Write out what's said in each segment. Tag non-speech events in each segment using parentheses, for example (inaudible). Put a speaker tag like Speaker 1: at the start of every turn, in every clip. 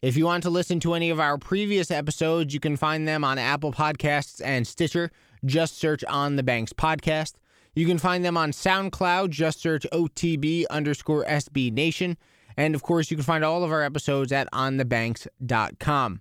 Speaker 1: If you want to listen to any of our previous episodes, you can find them on Apple Podcasts and Stitcher. Just search On the Banks Podcast. You can find them on SoundCloud. Just search OTB underscore SB Nation. And of course, you can find all of our episodes at onthebanks.com.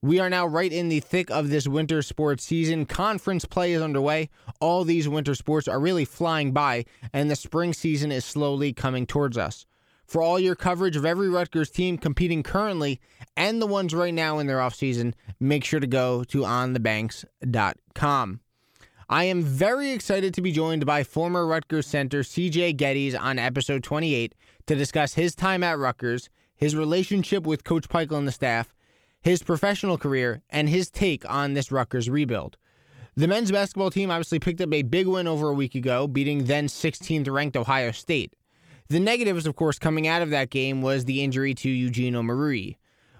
Speaker 1: We are now right in the thick of this winter sports season. Conference play is underway. All these winter sports are really flying by, and the spring season is slowly coming towards us. For all your coverage of every Rutgers team competing currently and the ones right now in their offseason, make sure to go to onthebanks.com. I am very excited to be joined by former Rutgers center CJ Gettys on episode 28 to discuss his time at Rutgers, his relationship with Coach Pikiell and the staff, his professional career, and his take on this Rutgers rebuild. The men's basketball team obviously picked up a big win over a week ago, beating then 16th ranked Ohio State. The negatives, of course, coming out of that game was the injury to Eugene Omoruyi.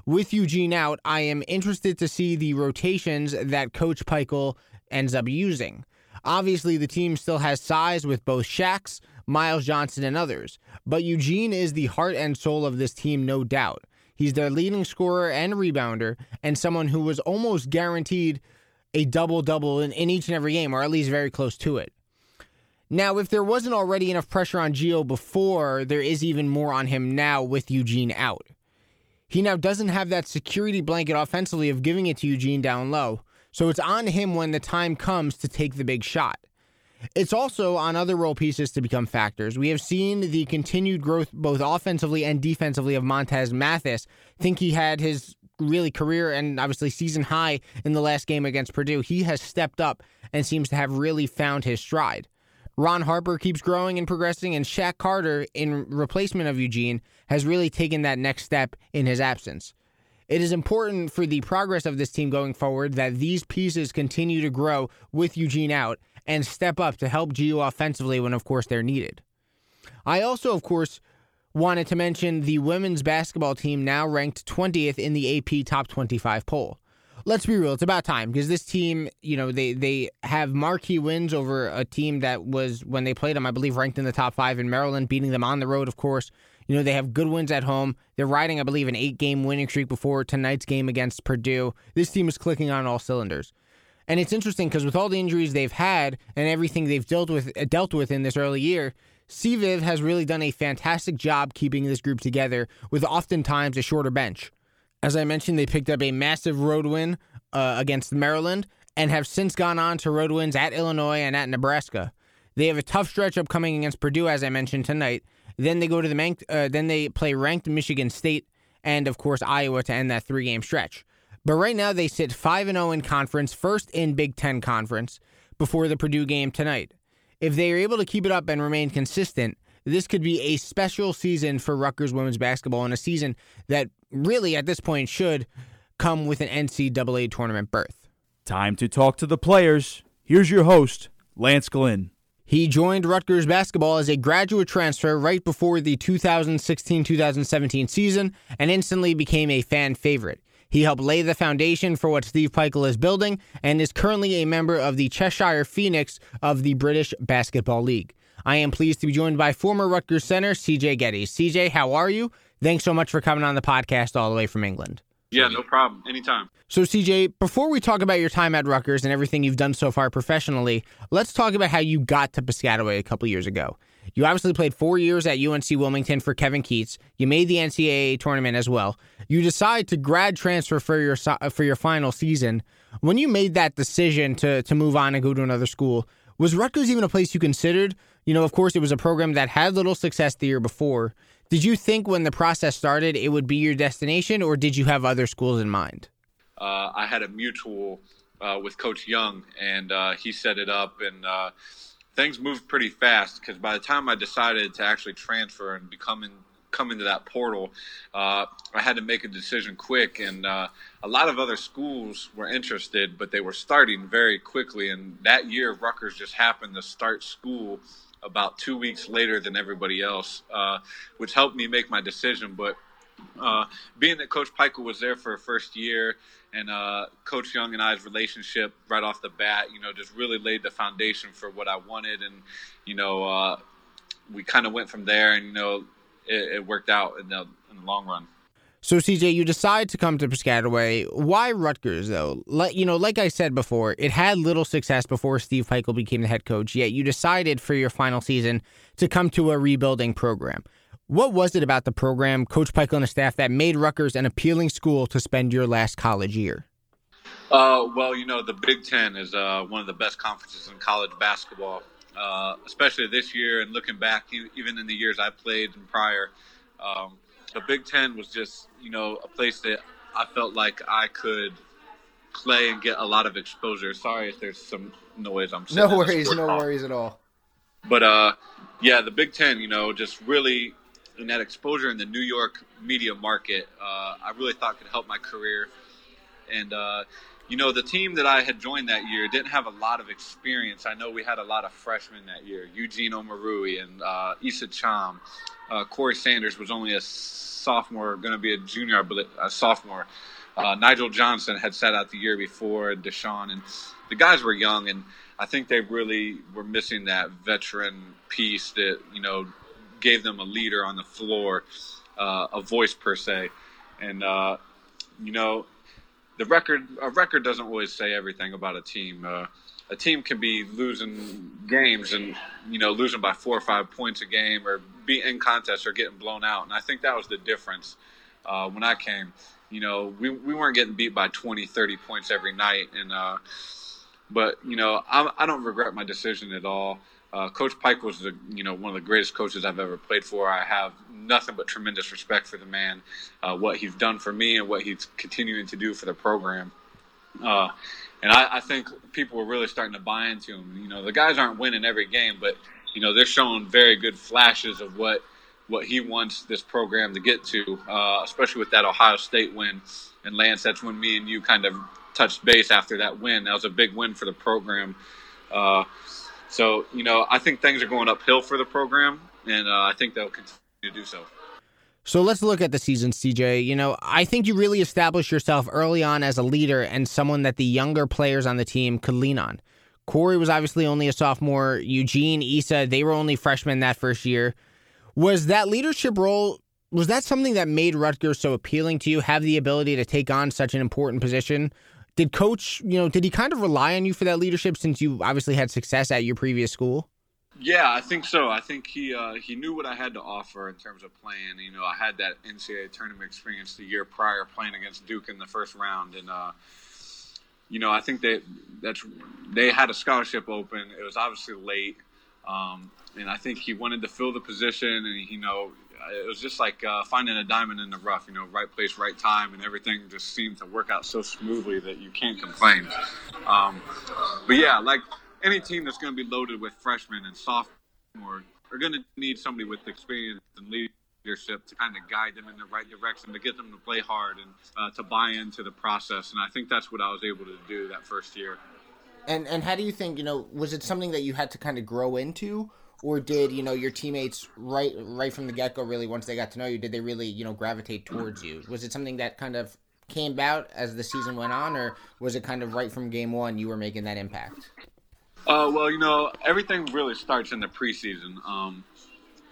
Speaker 1: With Eugene out, I am interested to see the rotations that Coach Pikiell ends up using. Obviously, the team still has size with both Shaqs, Myles Johnson, and others, but Eugene is the heart and soul of this team, no doubt. He's their leading scorer and rebounder, and someone who was almost guaranteed a double double in, in each and every game, or at least very close to it. Now, if there wasn't already enough pressure on Geo before, there is even more on him now with Eugene out. He now doesn't have that security blanket offensively of giving it to Eugene down low, so it's on him when the time comes to take the big shot. It's also on other role pieces to become factors. We have seen the continued growth both offensively and defensively of Montez Mathis. think he had his really career and obviously season high in the last game against Purdue. He has stepped up and seems to have really found his stride. Ron Harper keeps growing and progressing, and Shaq Carter, in replacement of Eugene, has really taken that next step in his absence. It is important for the progress of this team going forward that these pieces continue to grow with Eugene out and step up to help Geo offensively when, of course, they're needed. I also, of course, wanted to mention the women's basketball team now ranked 20th in the AP Top 25 poll let's be real, it's about time because this team, you know, they they have marquee wins over a team that was when they played them, I believe, ranked in the top five in Maryland, beating them on the road, of course. You know, they have good wins at home. They're riding, I believe, an eight game winning streak before tonight's game against Purdue. This team is clicking on all cylinders. And it's interesting because with all the injuries they've had and everything they've dealt with dealt with in this early year, CViv has really done a fantastic job keeping this group together with oftentimes a shorter bench. As I mentioned, they picked up a massive road win uh, against Maryland and have since gone on to road wins at Illinois and at Nebraska. They have a tough stretch upcoming against Purdue, as I mentioned tonight. Then they go to the ranked, uh, then they play ranked Michigan State and of course Iowa to end that three game stretch. But right now they sit five and zero oh in conference, first in Big Ten conference before the Purdue game tonight. If they are able to keep it up and remain consistent, this could be a special season for Rutgers women's basketball and a season that really at this point should come with an NCAA tournament berth.
Speaker 2: Time to talk to the players. Here's your host, Lance Glynn.
Speaker 1: He joined Rutgers basketball as a graduate transfer right before the 2016 2017 season and instantly became a fan favorite. He helped lay the foundation for what Steve Pikiell is building and is currently a member of the Cheshire Phoenix of the British Basketball League. I am pleased to be joined by former Rutgers center CJ Gettys. CJ, how are you? Thanks so much for coming on the podcast all the way from England.
Speaker 3: Yeah, no problem. Anytime.
Speaker 1: So, CJ, before we talk about your time at Rutgers and everything you've done so far professionally, let's talk about how you got to Piscataway a couple years ago. You obviously played four years at UNC Wilmington for Kevin Keatts. You made the NCAA tournament as well. You decide to grad transfer for your uh, for your final season. When you made that decision to to move on and go to another school, was Rutgers even a place you considered? You know, of course, it was a program that had little success the year before. Did you think when the process started it would be your destination, or did you have other schools in mind?
Speaker 3: Uh, I had a mutual uh, with Coach Young, and uh, he set it up, and uh, things moved pretty fast because by the time I decided to actually transfer and become in, come into that portal, uh, I had to make a decision quick. And uh, a lot of other schools were interested, but they were starting very quickly. And that year, Rutgers just happened to start school about two weeks later than everybody else, uh, which helped me make my decision. But uh, being that Coach Pikiell was there for a first year, and uh, Coach Young and I's relationship right off the bat, you know, just really laid the foundation for what I wanted, and you know, uh, we kind of went from there, and you know, it, it worked out in the, in the long run.
Speaker 1: So CJ, you decide to come to Piscataway. Why Rutgers though? Like you know, like I said before, it had little success before Steve Pikiell became the head coach. Yet you decided for your final season to come to a rebuilding program. What was it about the program, Coach Pikiell and the staff, that made Rutgers an appealing school to spend your last college year?
Speaker 3: Uh, well, you know, the Big Ten is uh, one of the best conferences in college basketball, uh, especially this year. And looking back, even in the years I played and prior, um, the Big Ten was just, you know, a place that I felt like I could play and get a lot of exposure. Sorry if there's some noise. I'm sorry.
Speaker 1: no worries, no worries at all.
Speaker 3: But uh, yeah, the Big Ten, you know, just really in that exposure in the New York media market, uh, I really thought could help my career. And uh, you know, the team that I had joined that year didn't have a lot of experience. I know we had a lot of freshmen that year: Eugene Omoruyi and uh, Issa Thiam. Uh, Corey Sanders was only a sophomore, going to be a junior, a sophomore. Uh, Nigel Johnson had sat out the year before, Deshaun, and the guys were young, and I think they really were missing that veteran piece that you know gave them a leader on the floor, uh, a voice per se, and uh, you know, the record a record doesn't always say everything about a team. Uh, a team can be losing games and you know losing by four or five points a game, or be in contests or getting blown out, and I think that was the difference uh, when I came. You know, we we weren't getting beat by 20, 30 points every night, and uh, but you know, I, I don't regret my decision at all. Uh, Coach Pike was the you know one of the greatest coaches I've ever played for. I have nothing but tremendous respect for the man, uh, what he's done for me, and what he's continuing to do for the program. Uh, and I, I, think people are really starting to buy into him. You know, the guys aren't winning every game, but you know they're showing very good flashes of what what he wants this program to get to, uh, especially with that Ohio State win. And Lance, that's when me and you kind of touched base after that win. That was a big win for the program. So, you know, I think things are going uphill for the program, and uh, I think they'll continue to do so.
Speaker 1: So let's look at the season, CJ. You know, I think you really established yourself early on as a leader and someone that the younger players on the team could lean on. Corey was obviously only a sophomore. Eugene, Issa, they were only freshmen that first year. Was that leadership role, was that something that made Rutgers so appealing to you, have the ability to take on such an important position? Did coach, you know, did he kind of rely on you for that leadership since you obviously had success at your previous school?
Speaker 3: Yeah, I think so. I think he uh, he knew what I had to offer in terms of playing. You know, I had that NCAA tournament experience the year prior, playing against Duke in the first round, and uh, you know, I think that that's they had a scholarship open. It was obviously late, um, and I think he wanted to fill the position, and you know, it was just like uh, finding a diamond in the rough. You know, right place, right time, and everything just seemed to work out so smoothly that you can't complain. Um, but yeah, like any team that's going to be loaded with freshmen and sophomores are going to need somebody with experience and leadership to kind of guide them in the right direction, to get them to play hard and uh, to buy into the process. And I think that's what I was able to do that first year.
Speaker 1: And and how do you think you know was it something that you had to kind of grow into, or did you know your teammates right right from the get go really once they got to know you did they really you know gravitate towards you? Was it something that kind of came about as the season went on, or was it kind of right from game one you were making that impact?
Speaker 3: Uh, well, you know, everything really starts in the preseason. Um,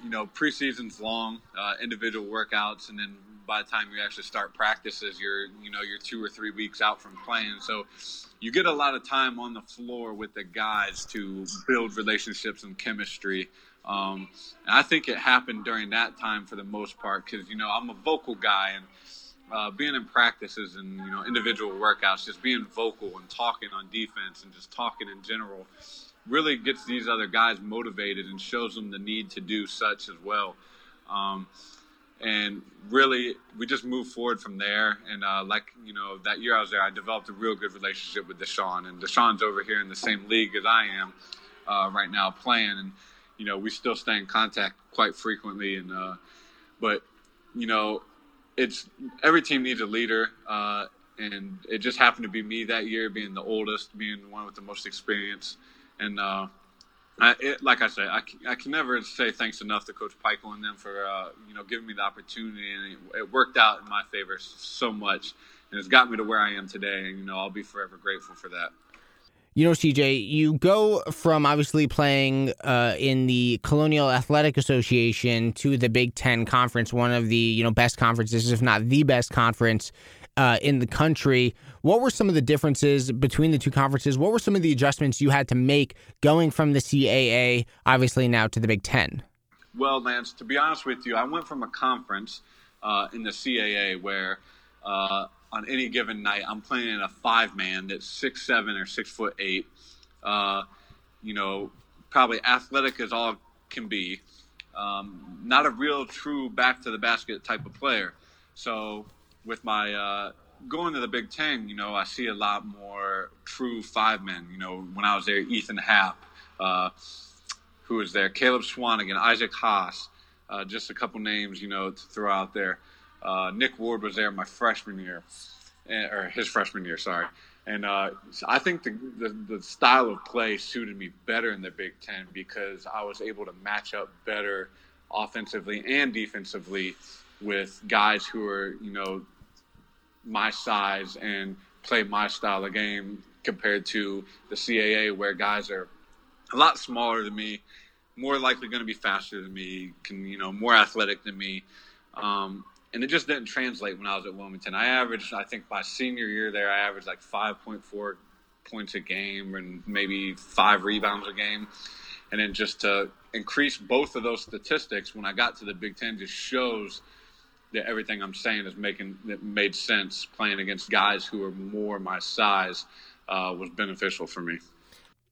Speaker 3: you know, preseason's long, uh, individual workouts, and then by the time you actually start practices, you're you know you're two or three weeks out from playing. So you get a lot of time on the floor with the guys to build relationships and chemistry. Um, and I think it happened during that time for the most part because you know I'm a vocal guy and uh, being in practices and you know individual workouts, just being vocal and talking on defense and just talking in general, really gets these other guys motivated and shows them the need to do such as well. Um, and really, we just moved forward from there. And uh, like you know, that year I was there, I developed a real good relationship with Deshaun, and Deshaun's over here in the same league as I am uh, right now playing, and you know, we still stay in contact quite frequently and. Uh, but you know, it's every team needs a leader, uh, and it just happened to be me that year, being the oldest, being the one with the most experience, and uh, I, it, like I say, I, I can never say thanks enough to Coach Pikiell and them for uh, you know giving me the opportunity, and it, it, worked out in my favor so much, and it's got me to where I am today, and you know I'll be forever grateful for that.
Speaker 1: You know, CJ, you go from obviously playing uh, in the Colonial Athletic Association to the Big Ten Conference, one of the you know best conferences, if not the best conference uh, in the country. What were some of the differences between the two conferences? What were some of the adjustments you had to make going from the CAA, obviously now to the Big Ten?
Speaker 3: Well, Lance, to be honest with you, I went from a conference uh, in the CAA where uh, on any given night, I'm playing in a five man that's six seven or six foot eight. Uh, you know, probably athletic as all can be. Um, not a real true back to the basket type of player. So with my uh, going to the Big Ten, you know, I see a lot more true five men. You know, when I was there, Ethan Happ, uh, who was there, Caleb Swanigan, Isaac Haas, uh, just a couple names, you know, to throw out there. Uh, Nick Ward was there my freshman year, eh, or his freshman year, sorry. And uh, I think the, the, the style of play suited me better in the Big Ten because I was able to match up better offensively and defensively with guys who are you know my size and play my style of game compared to the CAA where guys are a lot smaller than me, more likely going to be faster than me, can you know more athletic than me. Um, and it just didn't translate when I was at Wilmington. I averaged, I think, my senior year there, I averaged like 5.4 points a game and maybe five rebounds a game. And then just to increase both of those statistics when I got to the Big Ten just shows that everything I'm saying is making that made sense. Playing against guys who are more my size uh, was beneficial for me.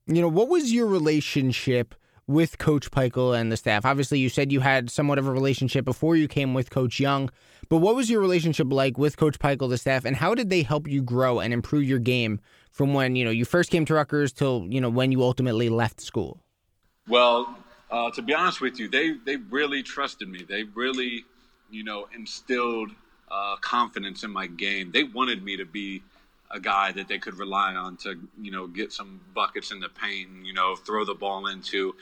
Speaker 1: You know, what was your relationship? with Coach Pikiell and the staff? Obviously, you said you had somewhat of a relationship before you came with Coach Young, but what was your relationship like with Coach Pikiell, the staff, and how did they help you grow and improve your game from when you know you first came to Rutgers till you know when you ultimately left school?
Speaker 3: Well, uh, to be honest with you, they they really trusted me. They really, you know, instilled uh, confidence in my game. They wanted me to be a guy that they could rely on to, you know, get some buckets in the paint, and, you know, throw the ball into.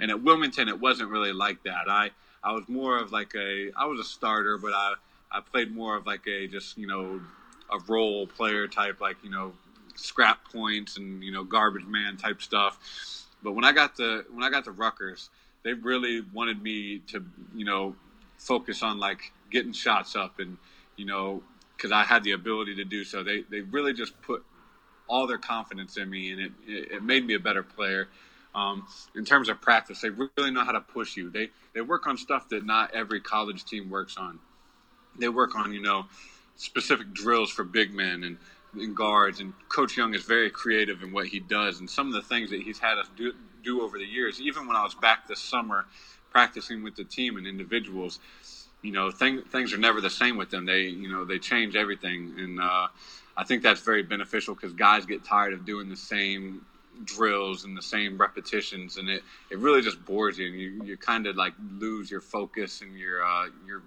Speaker 3: And at Wilmington, it wasn't really like that. I, I was more of like a, I was a starter, but I, I played more of like a just, you know, a role player type, like, you know, scrap points and, you know, garbage man type stuff. But when I got to, when I got to Rutgers, they really wanted me to, you know, focus on like getting shots up and, you know, because I had the ability to do so. They they really just put all their confidence in me, and it it made me a better player. Um, in terms of practice, they really know how to push you. They they work on stuff that not every college team works on. They work on you know specific drills for big men and, and guards. And Coach Young is very creative in what he does, and some of the things that he's had us do do over the years. Even when I was back this summer practicing with the team and individuals, you know, thing, things are never the same with them. They, you know, they change everything, and uh, I think that's very beneficial because guys get tired of doing the same drills and the same repetitions, and it, it really just bores you, and you, you kind of like lose your focus and your uh, your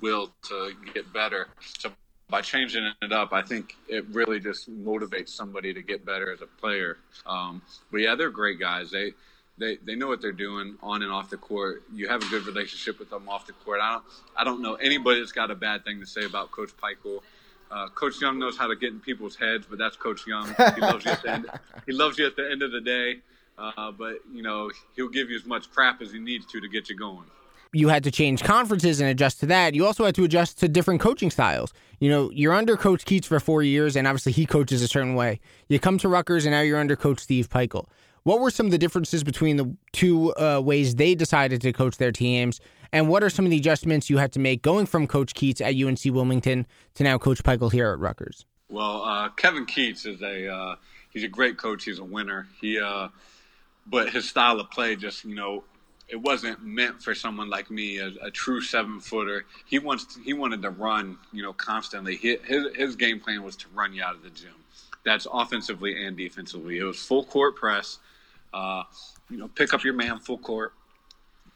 Speaker 3: will to get better. So by changing it up, I think it really just motivates somebody to get better as a player. Um, but yeah, they're great guys. They they, they know what they're doing on and off the court. You have a good relationship with them off the court. I don't I don't know anybody that's got a bad thing to say about Coach Pikiell. Uh, Coach Young knows how to get in people's heads, but that's Coach Young. He loves you at the end. (laughs) He loves you at the end of the day, uh, but you know he'll give you as much crap as he needs to to get you going.
Speaker 1: You had to change conferences and adjust to that. You also had to adjust to different coaching styles. You know, you're under Coach Keatts for four years, and obviously he coaches a certain way. You come to Rutgers, and now you're under Coach Steve Pikiell. What were some of the differences between the two uh, ways they decided to coach their teams? And what are some of the adjustments you had to make going from Coach Keatts at UNC Wilmington to now Coach Pikiell here at Rutgers?
Speaker 3: Well, uh, Kevin Keatts is a uh, he's a great coach. He's a winner. He, uh, but his style of play just you know it wasn't meant for someone like me, a, a true seven footer. He wants to, he wanted to run, you know, constantly. His, his game plan was to run you out of the gym. That's offensively and defensively. It was full court press. Uh, you know, pick up your man full court,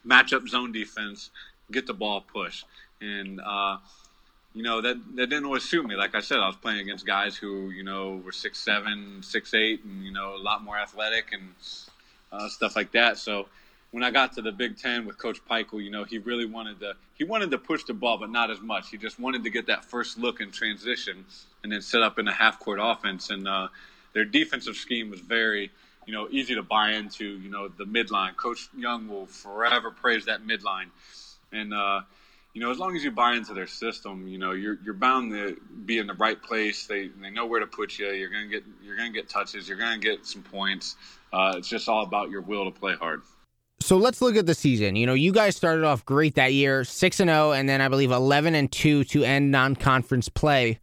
Speaker 3: match up zone defense, get the ball pushed. and uh, you know that that didn't always suit me. Like I said, I was playing against guys who you know were six seven, six eight, and you know a lot more athletic and uh, stuff like that. So when I got to the Big Ten with Coach Pikiell, you know he really wanted to he wanted to push the ball, but not as much. He just wanted to get that first look in transition and then set up in a half court offense. And uh, their defensive scheme was very you know easy to buy into. You know the midline. Coach Young will forever praise that midline, and uh, you know, as long as you buy into their system, you know, you're you're bound to be in the right place. They they know where to put you. You're gonna get you're gonna get touches. You're gonna get some points. Uh, it's just all about your will to play hard.
Speaker 1: So let's look at the season. You know, you guys started off great that year, six and zero, oh, and then I believe eleven and two to end non-conference play.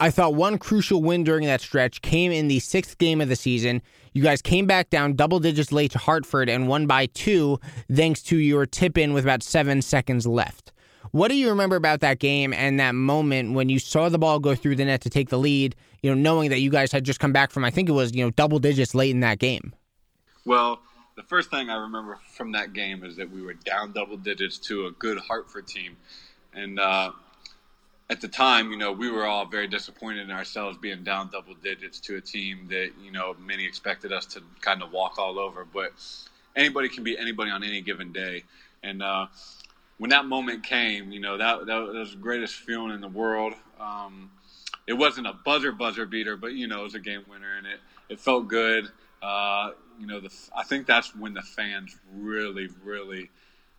Speaker 1: I thought one crucial win during that stretch came in the sixth game of the season. You guys came back down double digits late to Hartford and won by two, thanks to your tip in with about seven seconds left. What do you remember about that game and that moment when you saw the ball go through the net to take the lead, you know, knowing that you guys had just come back from, I think it was, you know, double digits late in that game?
Speaker 3: Well, the first thing I remember from that game is that we were down double digits to a good Hartford team. And uh, at the time, you know, we were all very disappointed in ourselves being down double digits to a team that, you know, many expected us to kind of walk all over. But anybody can beat anybody on any given day. And, uh, when that moment came, you know that that was the greatest feeling in the world. Um, it wasn't a buzzer buzzer beater, but you know it was a game winner, and it it felt good. Uh, you know, the, I think that's when the fans really, really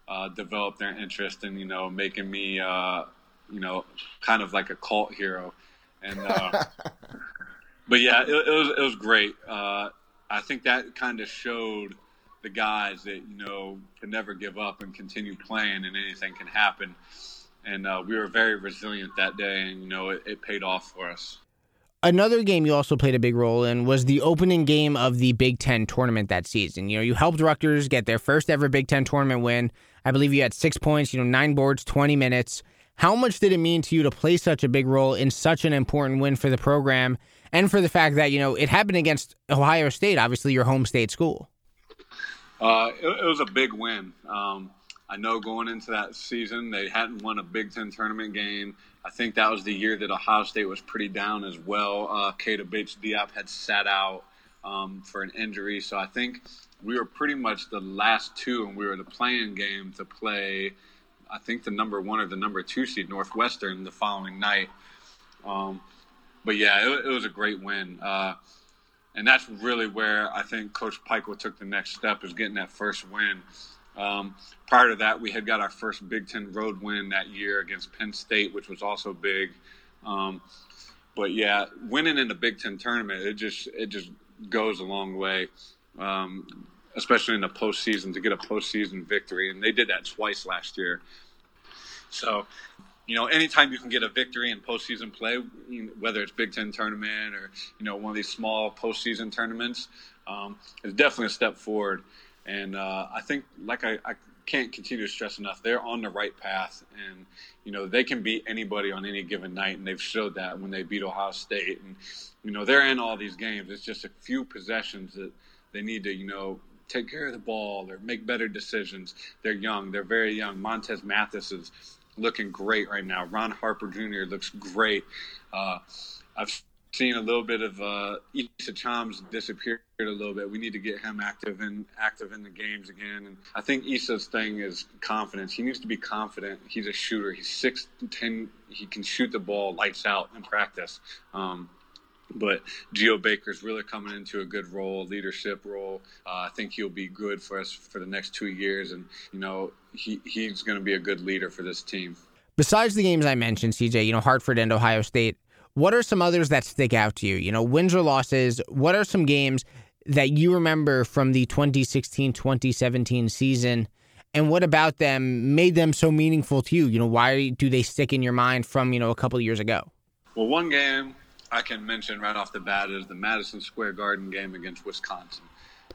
Speaker 3: uh, developed their interest in you know making me uh, you know kind of like a cult hero, and uh, (laughs) but yeah, it, it, was it was great. Uh, I think that kind of showed the guys that you know can never give up and continue playing, and anything can happen. And uh, we were very resilient that day, and you know it, it paid off for us.
Speaker 1: Another game you also played a big role in was the opening game of the Big Ten tournament that season. You know, you helped Rutgers get their first ever Big Ten tournament win. I believe you had six points, you know, nine boards, 20 minutes. How much did it mean to you to play such a big role in such an important win for the program and for the fact that, you know, it happened against Ohio State, obviously your home state school?
Speaker 3: Uh, it, it, was a big win. Um, I know going into that season, they hadn't won a Big Ten tournament game. I think that was the year that Ohio State was pretty down as well. Uh, Keita Bates Diop had sat out um, for an injury. So I think we were pretty much the last two, and we were the playing game to play, I think, the number one or the number two seed, Northwestern, the following night. Um, but yeah, it, it, was a great win. Uh, and that's really where I think Coach Pikiell took the next step is getting that first win. Um, prior to that, we had got our first Big Ten road win that year against Penn State, which was also big. Um, but yeah, winning in the Big Ten tournament, it just it just goes a long way, um, especially in the postseason to get a postseason victory, and they did that twice last year. So you know, anytime you can get a victory in postseason play, whether it's Big Ten tournament or you know one of these small postseason tournaments, um, is definitely a step forward. And uh, I think, like I, I can't continue to stress enough, they're on the right path, and you know they can beat anybody on any given night, and they've showed that when they beat Ohio State. And you know they're in all these games. It's just a few possessions that they need to, you know, take care of the ball or make better decisions. They're young. They're very young. Montez Mathis is looking great right now. Ron Harper Jr. looks great. Uh, I've seen a little bit of uh, Issa Thiam's disappeared a little bit. We need to get him active and active in the games again. And I think Issa's thing is confidence. He needs to be confident. He's a shooter. He's six ten. He can shoot the ball lights out in practice. Um, but Geo Baker's really coming into a good role, leadership role. Uh, I think he'll be good for us for the next two years, and you know he he's going to be a good leader for this team.
Speaker 1: Besides the games I mentioned, CJ, you know Hartford and Ohio State. What are some others that stick out to you? You know, wins or losses. What are some games that you remember from the 2016-2017 season? And what about them made them so meaningful to you? You know, why do they stick in your mind from, you know, a couple years ago?
Speaker 3: Well, one game I can mention right off the bat is the Madison Square Garden game against Wisconsin.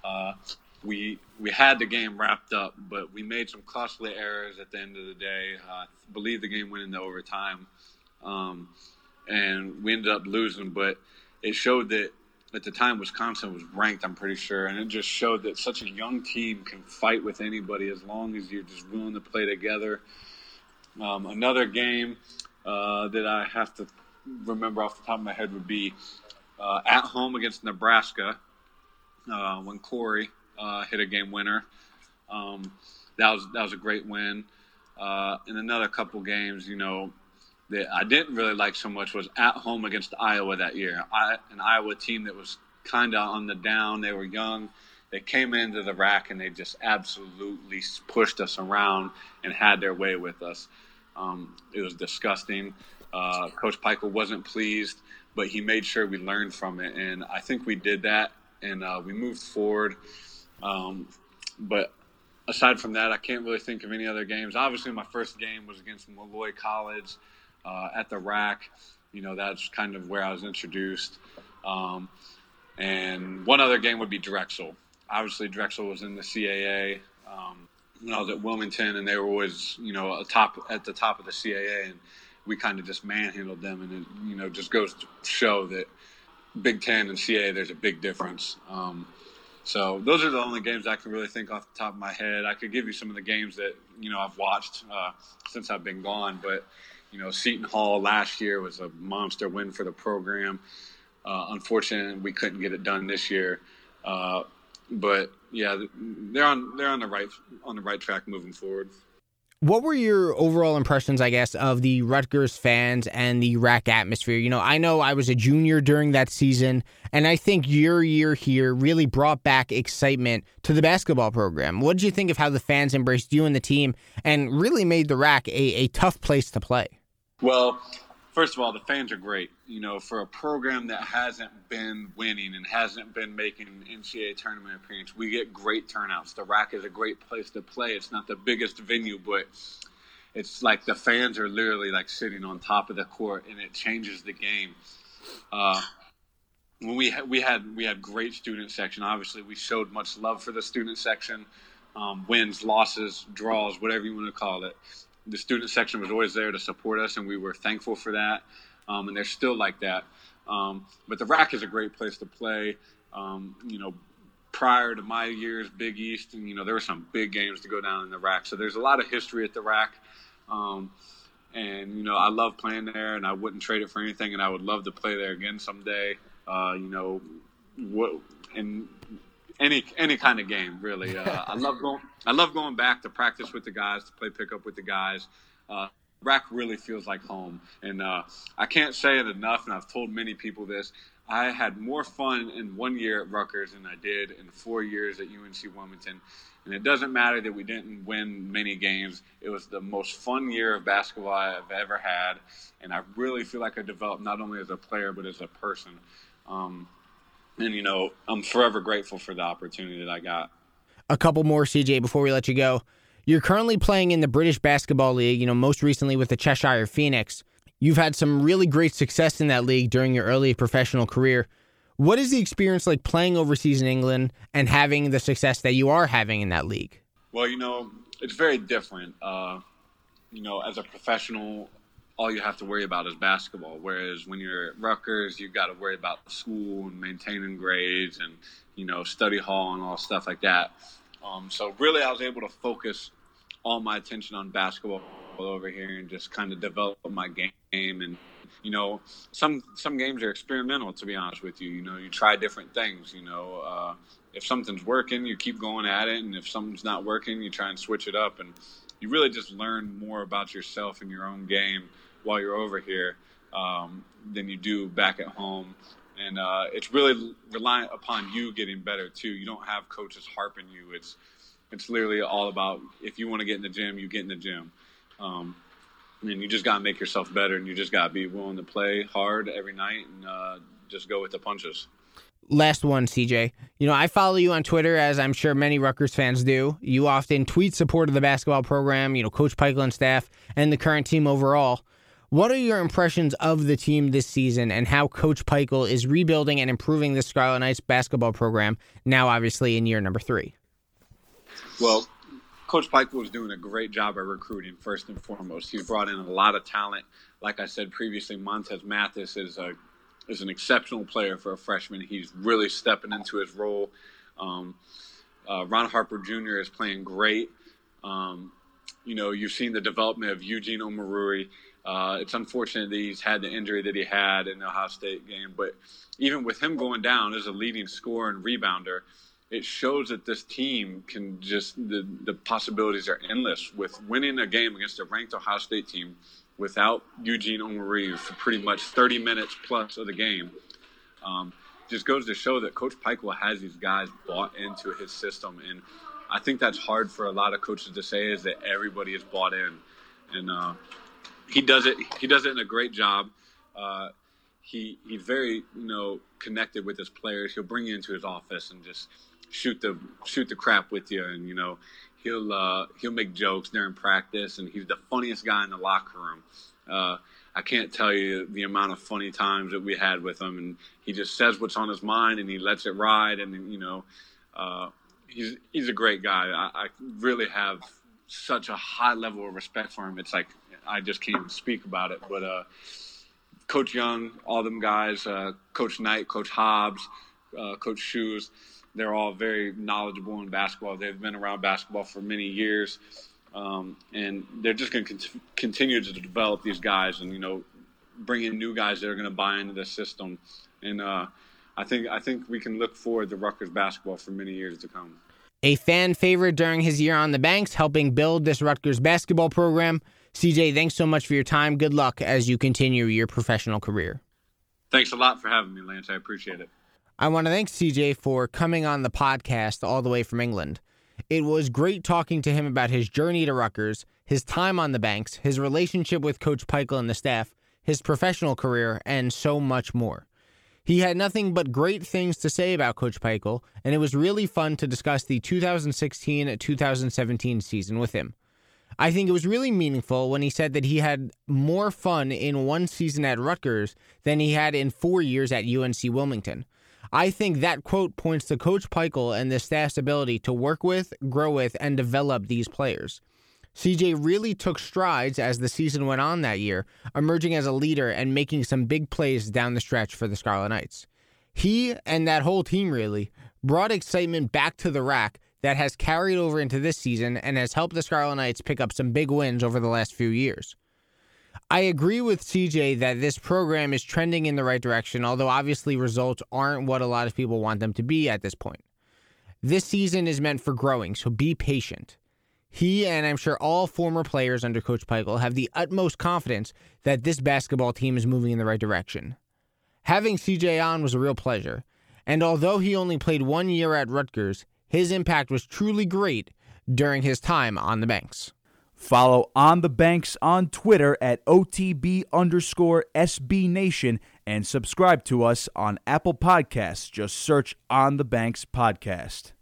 Speaker 3: Uh, we we had the game wrapped up, but we made some costly errors at the end of the day. Uh, I believe the game went into overtime, um, and we ended up losing. But it showed that at the time Wisconsin was ranked, I'm pretty sure, and it just showed that such a young team can fight with anybody as long as you're just willing to play together Um, another game uh, that I have to remember off the top of my head would be uh, at home against Nebraska uh, when Corey uh, hit a game winner. Um, that was that was a great win. Uh, and another couple games, you know, that I didn't really like so much was at home against Iowa that year. I, an Iowa team that was kind of on the down. They were young. They came into the RAC and they just absolutely pushed us around and had their way with us. Um, it was disgusting. Uh, Coach Pikiell wasn't pleased, but he made sure we learned from it, and I think we did that, and uh, we moved forward. Um, but aside from that, I can't really think of any other games. Obviously, my first game was against Molloy College uh, at the RAC. You know, that's kind of where I was introduced. Um, and one other game would be Drexel. Obviously, Drexel was in the CAA. Um, when I was at Wilmington, and they were always, you know, top at the top of the CAA, and we kind of just manhandled them, and it, you know, just goes to show that Big Ten and CA there's a big difference. Um, so those are the only games I can really think off the top of my head. I could give you some of the games that you know I've watched uh, since I've been gone, but you know, Seton Hall last year was a monster win for the program. Uh, unfortunately, we couldn't get it done this year. Uh, but yeah, they're on they're on the right on the right track moving forward.
Speaker 1: What were your overall impressions, I guess, of the Rutgers fans and the RAC atmosphere? You know, I know I was a junior during that season, and I think your year here really brought back excitement to the basketball program. What did you think of how the fans embraced you and the team and really made the RAC a, a tough place to play?
Speaker 3: Well, first of all, the fans are great. You know, for a program that hasn't been winning and hasn't been making NCAA tournament appearance, we get great turnouts. The RAC is a great place to play. It's not the biggest venue, but it's like the fans are literally like sitting on top of the court, and it changes the game. Uh, when we ha- we had we had great student section. Obviously, we showed much love for the student section. Um, wins, losses, draws, whatever you want to call it the student section was always there to support us, and we were thankful for that. Um, and they're still like that. Um, but the RAC is a great place to play. Um, you know, prior to my years, Big East, and you know there were some big games to go down in the RAC. So there's a lot of history at the RAC. Um, and you know, I love playing there, and I wouldn't trade it for anything. And I would love to play there again someday. Uh, you know, what and any any kind of game really. Uh, (laughs) I love going. I love going back to practice with the guys, to play pickup with the guys. Uh, RAC really feels like home, and uh, I can't say it enough. And I've told many people this. I had more fun in one year at Rutgers than I did in four years at UNC Wilmington. And it doesn't matter that we didn't win many games. It was the most fun year of basketball I've ever had, and I really feel like I developed not only as a player but as a person. Um, and you know I'm forever grateful for the opportunity that I got.
Speaker 1: A couple more, CJ, before we let you go. You're currently playing in the British Basketball League. You know, most recently with the Cheshire Phoenix. You've had some really great success in that league during your early professional career. What is the experience like playing overseas in England and having the success that you are having in that league?
Speaker 3: Well, you know, it's very different. Uh, you know, as a professional, all you have to worry about is basketball. Whereas when you're at Rutgers, you've got to worry about school and maintaining grades and you know study hall and all stuff like that. Um, so really, I was able to focus all my attention on basketball over here and just kind of develop my game. And you know, some some games are experimental. To be honest with you, you know, you try different things. You know, uh, if something's working, you keep going at it, and if something's not working, you try and switch it up. And you really just learn more about yourself and your own game while you're over here um, than you do back at home. And uh, it's really reliant upon you getting better too. You don't have coaches harping you. It's it's literally all about if you want to get in the gym, you get in the gym. Um, and you just got to make yourself better, and you just got to be willing to play hard every night and uh, just go with the punches.
Speaker 1: Last one, CJ. You know, I follow you on Twitter, as I'm sure many Rutgers fans do. You often tweet support of the basketball program, you know, Coach Pikiell and staff, and the current team overall. What are your impressions of the team this season and how Coach Pikiell is rebuilding and improving the Scarlet Knights basketball program now, obviously, in year number three?
Speaker 3: Well, Coach Pikiell is doing a great job at recruiting, first and foremost. He's brought in a lot of talent. Like I said previously, Montez Mathis is a is an exceptional player for a freshman. He's really stepping into his role. Um, uh, Ron Harper Jr. is playing great. Um, you know, you've seen the development of Eugene Omoruyi. Uh, it's unfortunate that he's had the injury that he had in the Ohio State game, but even with him going down as a leading scorer and rebounder, it shows that this team can just the the possibilities are endless with winning a game against a ranked Ohio State team without Eugene Omoruyi for pretty much 30 minutes plus of the game. Um, just goes to show that Coach Pikiell has these guys bought into his system, and I think that's hard for a lot of coaches to say is that everybody is bought in, and uh, he does it. He does it in a great job. Uh, he he's very you know connected with his players. He'll bring you into his office and just shoot the shoot the crap with you, and you know he'll uh, he'll make jokes during practice, and he's the funniest guy in the locker room. Uh, I can't tell you the amount of funny times that we had with him, and he just says what's on his mind, and he lets it ride, and you know, uh, he's he's a great guy. I, I, really have such a high level of respect for him. It's like I just can't even speak about it. But uh, Coach Young, all them guys, uh, Coach Knight, Coach Hobbs, uh, Coach Shoes, they're all very knowledgeable in basketball. They've been around basketball for many years. Um, and they're just going to con- continue to develop these guys and, you know, bring in new guys that are going to buy into the system. And uh, I think I think we can look forward to Rutgers basketball for many years to come.
Speaker 1: A fan favorite during his year on the banks, helping build this Rutgers basketball program. CJ, thanks so much for your time. Good luck as you continue your professional career.
Speaker 3: Thanks a lot for having me, Lance. I appreciate it.
Speaker 1: I want to thank CJ for coming on the podcast all the way from England. It was great talking to him about his journey to Rutgers, his time on the banks, his relationship with Coach Pikiell and the staff, his professional career, and so much more. He had nothing but great things to say about Coach Pikiell, and it was really fun to discuss the 2016 2017 season with him. I think it was really meaningful when he said that he had more fun in one season at Rutgers than he had in four years at UNC Wilmington. I think that quote points to Coach Pikiell and the staff's ability to work with, grow with, and develop these players. CJ really took strides as the season went on that year, emerging as a leader and making some big plays down the stretch for the Scarlet Knights. He and that whole team really brought excitement back to the RAC that has carried over into this season and has helped the Scarlet Knights pick up some big wins over the last few years. I agree with CJ that this program is trending in the right direction, although obviously results aren't what a lot of people want them to be at this point. This season is meant for growing, so be patient. He and I'm sure all former players under Coach Pikiell have the utmost confidence that this basketball team is moving in the right direction. Having CJ on was a real pleasure, and although he only played one year at Rutgers, his impact was truly great during his time on the banks.
Speaker 2: Follow On the Banks on Twitter at OTB underscore SB Nation and subscribe to us on Apple Podcasts. Just search On the Banks Podcast.